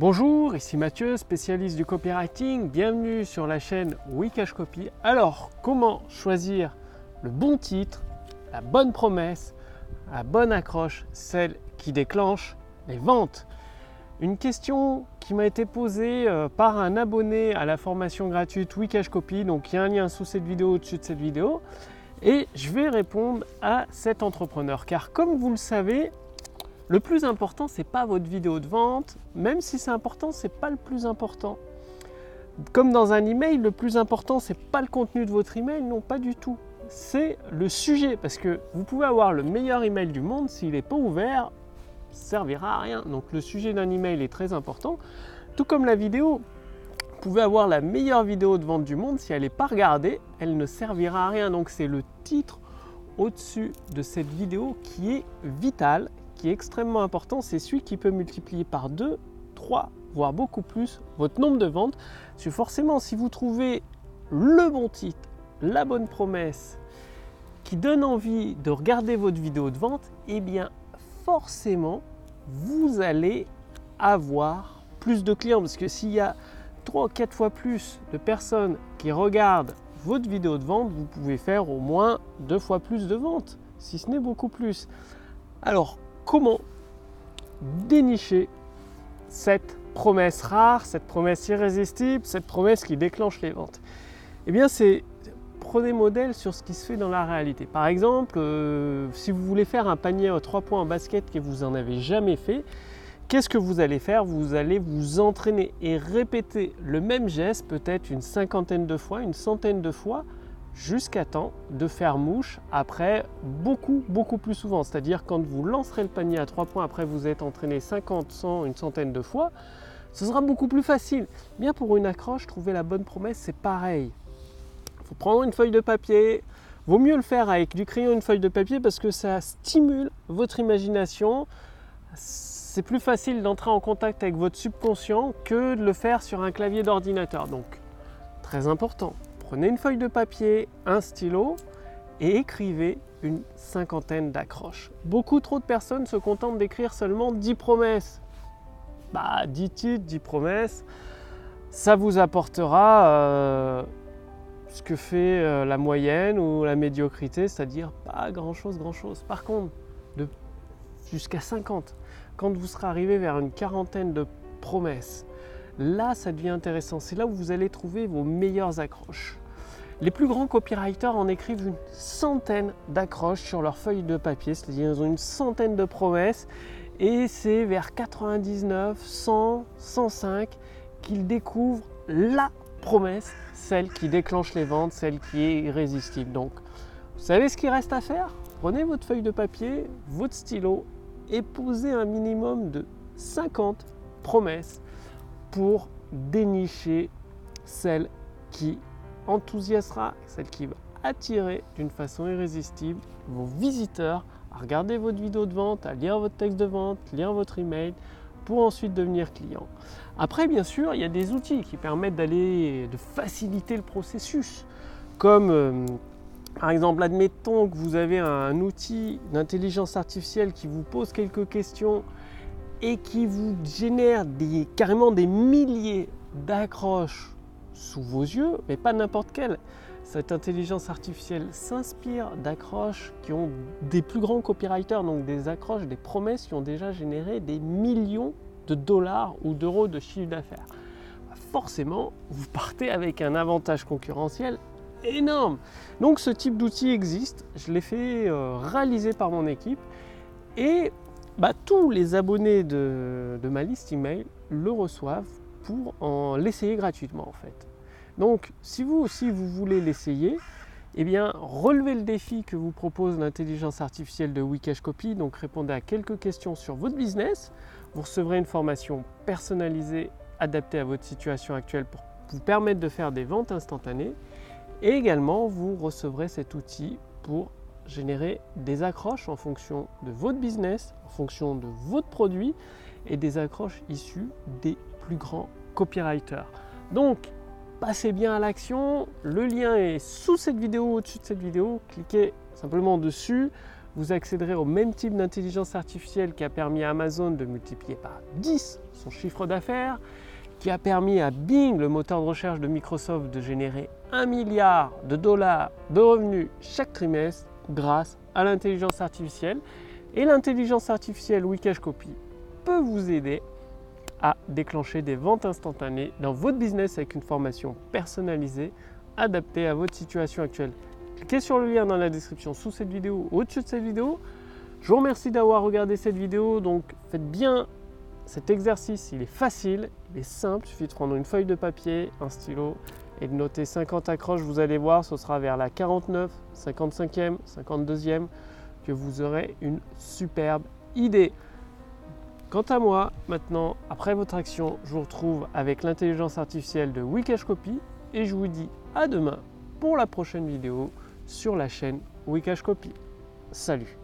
Bonjour, ici Mathieu, spécialiste du copywriting. Bienvenue sur la chaîne Wikash Copy. Alors, comment choisir le bon titre, la bonne promesse, la bonne accroche, celle qui déclenche les ventes? Une question qui m'a été posée euh, par un abonné à la formation gratuite Wikash Copy. Donc, il y a un lien sous cette vidéo, au-dessus de cette vidéo. Et je vais répondre à cet entrepreneur. Car comme vous le savez, le plus important, ce n'est pas votre vidéo de vente, même si c'est important, ce n'est pas le plus important. Comme dans un email, le plus important, ce n'est pas le contenu de votre email, non, pas du tout. C'est le sujet, parce que vous pouvez avoir le meilleur email du monde, s'il n'est pas ouvert, servira à rien. Donc le sujet d'un email est très important, tout comme la vidéo. Vous pouvez avoir la meilleure vidéo de vente du monde, si elle n'est pas regardée, elle ne servira à rien. Donc c'est le titre au-dessus de cette vidéo qui est vital qui est extrêmement important, c'est celui qui peut multiplier par 2, 3, voire beaucoup plus votre nombre de ventes. Parce que forcément, si vous trouvez le bon titre, la bonne promesse, qui donne envie de regarder votre vidéo de vente, eh bien forcément, vous allez avoir plus de clients. Parce que s'il y a 3 ou 4 fois plus de personnes qui regardent votre vidéo de vente, vous pouvez faire au moins deux fois plus de ventes, si ce n'est beaucoup plus. Alors, comment dénicher cette promesse rare, cette promesse irrésistible, cette promesse qui déclenche les ventes Eh bien, c'est prenez modèle sur ce qui se fait dans la réalité. Par exemple, euh, si vous voulez faire un panier à 3 points en basket que vous n'en avez jamais fait, qu'est-ce que vous allez faire? Vous allez vous entraîner et répéter le même geste peut-être une cinquantaine de fois, une centaine de fois, jusqu'à temps de faire mouche après beaucoup, beaucoup plus souvent. C'est-à-dire quand vous lancerez le panier à 3 points, après vous êtes entraîné 50, 100, une centaine de fois, ce sera beaucoup plus facile. Bien pour une accroche, trouver la bonne promesse, c'est pareil. Il faut prendre une feuille de papier. Vaut mieux le faire avec du crayon une feuille de papier parce que ça stimule votre imagination. C'est plus facile d'entrer en contact avec votre subconscient que de le faire sur un clavier d'ordinateur. Donc, très important. Prenez une feuille de papier, un stylo et écrivez une cinquantaine d'accroches. Beaucoup trop de personnes se contentent d'écrire seulement 10 promesses. Bah, 10 titres, 10 promesses, ça vous apportera euh, ce que fait euh, la moyenne ou la médiocrité, c'est-à-dire pas grand-chose, grand-chose. Par contre, jusqu'à 50, quand vous serez arrivé vers une quarantaine de promesses, là, ça devient intéressant. C'est là où vous allez trouver vos meilleures accroches. Les plus grands copywriters en écrivent une centaine d'accroches sur leur feuille de papier, c'est-à-dire ils ont une centaine de promesses et c'est vers 99, 100, 105 qu'ils découvrent la promesse, celle qui déclenche les ventes, celle qui est irrésistible. Donc, vous savez ce qu'il reste à faire? Prenez votre feuille de papier, votre stylo et posez un minimum de 50 promesses pour dénicher celle qui enthousiasmera, celle qui va attirer d'une façon irrésistible vos visiteurs à regarder votre vidéo de vente, à lire votre texte de vente, lire votre email pour ensuite devenir client. Après, bien sûr, il y a des outils qui permettent d'aller, de faciliter le processus, comme euh, par exemple, admettons que vous avez un outil d'intelligence artificielle qui vous pose quelques questions et qui vous génère des, carrément des milliers d'accroches sous vos yeux, mais pas n'importe quelle. Cette intelligence artificielle s'inspire d'accroches qui ont des plus grands copywriters, donc des accroches, des promesses qui ont déjà généré des millions de dollars ou d'euros de chiffre d'affaires. Forcément, vous partez avec un avantage concurrentiel énorme. Donc ce type d'outil existe, je l'ai fait euh, réaliser par mon équipe et bah, tous les abonnés de, ma liste email le reçoivent pour en l'essayer gratuitement en fait. Donc, si vous aussi vous voulez l'essayer, eh bien, relevez le défi que vous propose l'intelligence artificielle de Wikash Copy. Donc, répondez à quelques questions sur votre business. Vous recevrez une formation personnalisée, adaptée à votre situation actuelle pour vous permettre de faire des ventes instantanées. Et également, vous recevrez cet outil pour générer des accroches en fonction de votre business, en fonction de votre produit et des accroches issues des plus grands copywriters. Donc, passez bien à l'action. Le lien est sous cette vidéo, au-dessus de cette vidéo. Cliquez simplement dessus. vous accéderez au même type d'intelligence artificielle qui a permis à Amazon de multiplier par 10 son chiffre d'affaires, qui a permis à Bing, le moteur de recherche de Microsoft, de générer 1 milliard de dollars de revenus chaque trimestre grâce à l'intelligence artificielle. Et l'intelligence artificielle Wikash Copy peut vous aider à déclencher des ventes instantanées dans votre business avec une formation personnalisée adaptée à votre situation actuelle. Cliquez sur le lien dans la description sous cette vidéo ou au-dessus de cette vidéo. Je vous remercie d'avoir regardé cette vidéo. Donc faites bien cet exercice, il est facile, il est simple. Il suffit de prendre une feuille de papier, un stylo et de noter 50 accroches. Vous allez voir, ce sera vers la 49, 55e, 52e que vous aurez une superbe idée. Quant à moi, maintenant, après votre action, je vous retrouve avec l'intelligence artificielle de Wikash Copy et je vous dis à demain pour la prochaine vidéo sur la chaîne Wikash Copy. Salut